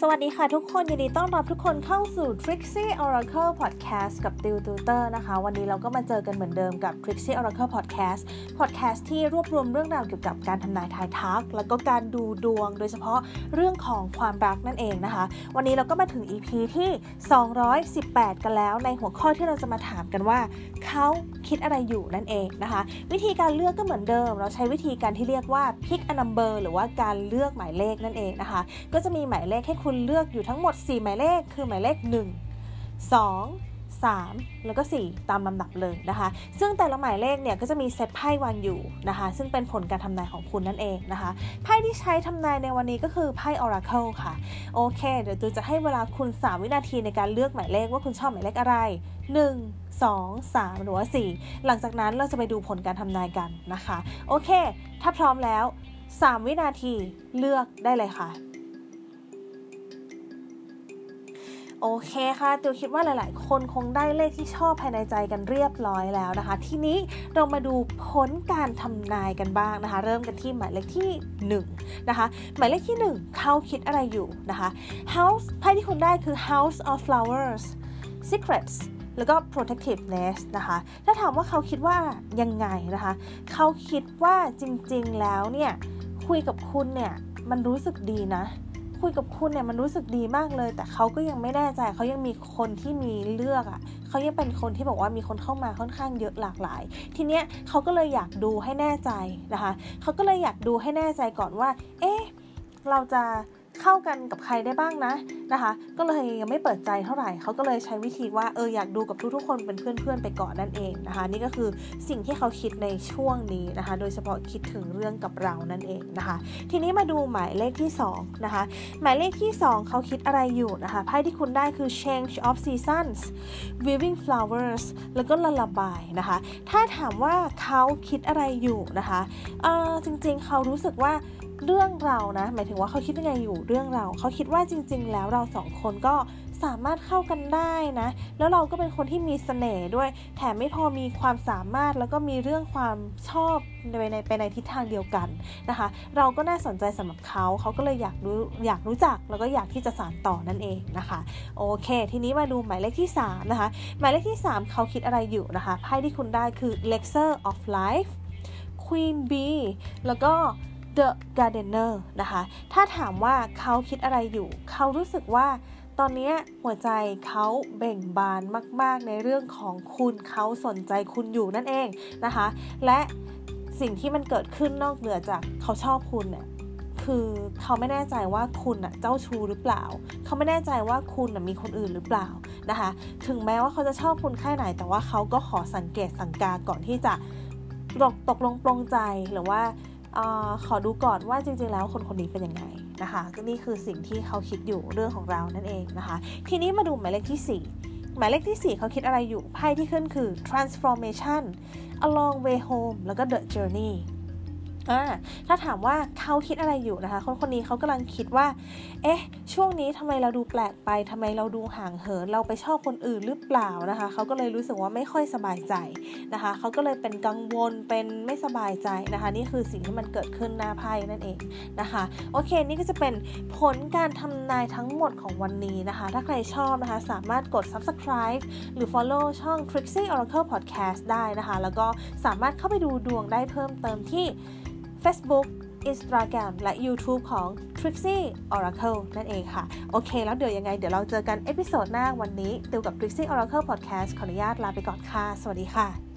สวัสดีค่ะทุกคน ยินดีต้อนรับทุกคนเข้าสู่ Trixie Oracle Podcast กับติวตูเตอร์นะคะ วันนี้เราก็มาเจอกันเหมือนเดิมกับ Trixie Oracle Podcast Podcast ที่รวบรวมเรื่องราวเกี่ยวกับการทำนายทายทัก แล้วก็การดูดวง โดยเฉพาะเรื่องของความรักนั่นเองนะคะ วันนี้เราก็มาถึง EP ที่ 218 กันแล้ว ในหัวข้อที่เราจะมาถามกันว่า เขาคิดอะไรอยู่นั่นเองนะคะ วิธีการเลือกก็เหมือนเดิม เราใช้วิธีการที่เรียกว่า pick a number หรือว่าการเลือกหมายเลขนั่นเองนะคะ ก็จะมีหมายเลขให้คุณเลือกอยู่ทั้งหมด 4 หมายเลข คือหมายเลข 1 2 3 แล้วก็ 4 ตามลำดับเลยนะคะ ซึ่งแต่ละหมายเลขเนี่ยก็จะมีเซตไพ่วางอยู่นะคะ ซึ่งเป็นผลการทำนายของคุณนั่นเองนะคะ ไพ่ที่ใช้ทำนายในวันนี้ก็คือไพ่ Oracle ค่ะ โอเค เดี๋ยวตูจะให้เวลาคุณ 3 วินาทีในการเลือกหมายเลขว่าคุณชอบหมายเลขอะไร 1 2 3 หรือว่า 4 หลังจากนั้นเราจะไปดูผลการทำนายกันนะคะ โอเค ถ้าพร้อมแล้ว 3 วินาทีเลือกได้เลยค่ะ โอเคค่ะติวคิดว่าหลาย ๆ คนคงได้เลขที่ชอบภายในใจกันเรียบร้อยแล้วนะคะ ทีนี้เรามาดูผลการทำนายกันบ้างนะคะ เริ่มกันที่หมายเลขที่1นะคะ หมายเลขที่ 1 เขาคิดอะไรอยู่นะคะ House ไพ่ที่คุณได้คือ House of Flowers Secrets แล้วก็ protectiveness นะคะ ถ้าถามว่าเขาคิดว่ายังไงนะคะ เขาคิดว่าจริง ๆ แล้วเนี่ย คุยกับคุณเนี่ย มันรู้สึกดีนะ คุยกับคุณเนี่ยมันรู้สึกดีมากเลย แต่เขาก็ยังไม่แน่ใจเขายังมีคนที่มีเลือกอะ่ะเขายังเป็นคนที่บอกว่ามีคนเข้ามาค่อนข้างเยอะหลากหลาย ทีเนี้ยเขาก็เลยอยากดูให้แน่ใจนะคะเขาก็เลยอยากดูให้แน่ใจก่อนว่า เอ๊ะเราจะ เข้ากันกับใครได้บ้างนะนะคะ ก็เลยยังไม่เปิดใจเท่าไหร่เขาก็เลยใช้วิธีว่าเอออยากดูกับทุกๆคนเป็นเพื่อนๆไปก่อนนั่นเองนะคะ นี่ก็คือสิ่งที่เขาคิดในช่วงนี้นะคะ โดยเฉพาะคิดถึงเรื่องกับเรานั่นเองนะคะ ทีนี้มาดูหมายเลขที่2นะคะหมายเลขที่ 2 เขาคิดอะไรอยู่นะคะไพ่ที่คุณได้คือ change of seasons weaving flowers แล้วก็ lullaby นะคะ ถ้าถามว่าเขาคิดอะไรอยู่นะคะเออจริงๆเขารู้สึกว่าเรื่องเรานะ หมายถึงว่าเขาคิดยังไงอยู่เรื่องเรา เขาคิดว่าจริง ๆ แล้วเราสองคนก็สามารถเข้ากันได้นะ แล้วเราก็เป็นคนที่มีเสน่ห์ด้วย แถมไม่พอมีความสามารถแล้วก็มีเรื่องความชอบในในไปในทิศทางเดียวกันนะคะ เราก็น่าสนใจสำหรับเขาเขาก็เลยอยากรู้อยากรู้จักแล้วก็อยากที่จะสานต่อนั่นเองนะคะ โอเค ทีนี้มาดูหมายเลขที่ 3 นะคะ หมายเลขที่ 3 เขาคิดอะไรอยู่นะคะไพ่ที่คุณได้คือ Lecture of Life Queen Bee แล้วก็ The Gardener นะคะ ถ้าถามว่าเขาคิดอะไรอยู่ เขารู้สึกว่าตอนนี้หัวใจเขาเบ่งบานมาก ๆ ในเรื่องของคุณเขาสนใจคุณอยู่นั่นเองนะคะ และสิ่งที่มันเกิดขึ้นนอกเหนือจากเขาชอบคุณเนี่ยคือเขาไม่แน่ใจว่าคุณอะเจ้าชู้หรือเปล่า เขาไม่แน่ใจว่าคุณมีคนอื่นหรือเปล่านะคะ ถึงแม้ว่าเขาจะชอบคุณแค่ไหน แต่ว่าเขาก็ขอสังเกตสังกาก่อนที่จะตกลงปลงใจหรือว่า อขอดูก่อนว่าจริงๆ แล้วคนคนนี้เป็นยังไงนะคะก็นี่คือสิ่งที่เขาคิดอยู่เรื่องของเรานั่นเองนะคะ ทีนี้มาดูหมายเลขที่ 4 หมายเลขที่ 4 เขาคิดอะไรอยู่ไพ่ที่ขึ้นคือ transformation a long way home แล้วก็ the journey อ่าถ้าถามว่าเขาคิดอะไรอยู่นะคะ คนคนนี้เขากำลังคิดว่า เอ๊ะ ช่วงนี้ทำไมเราดูแปลกไปทำไมเราดูห่างเหิน เราไปชอบคนอื่นหรือเปล่านะคะ เขาก็เลยรู้สึกว่าไม่ค่อยสบายใจนะคะ เขาก็เลยเป็นกังวล เป็นไม่สบายใจนะคะ นี่คือสิ่งที่มันเกิดขึ้นหน้าไพ่นั่นเองนะคะ โอเค นี่ก็จะเป็นผลการทำนายทั้งหมดของวันนี้นะคะ ถ้าใครชอบนะคะ สามารถกด subscribe หรือ follow ช่อง Trixie Oracle Podcast ได้นะคะ แล้วก็สามารถเข้าไปดูดวงได้เพิ่มเติมที่ Facebook Instagram และ YouTube ของ Trixie Oracle นั่นเองค่ะ โอเค แล้วเดี๋ยวยังไง เดี๋ยวเราเจอกัน episode หน้าวันนี้ติวกับ Trixie Oracle Podcast ขออนุญาตลาไปก่อนค่ะ สวัสดีค่ะ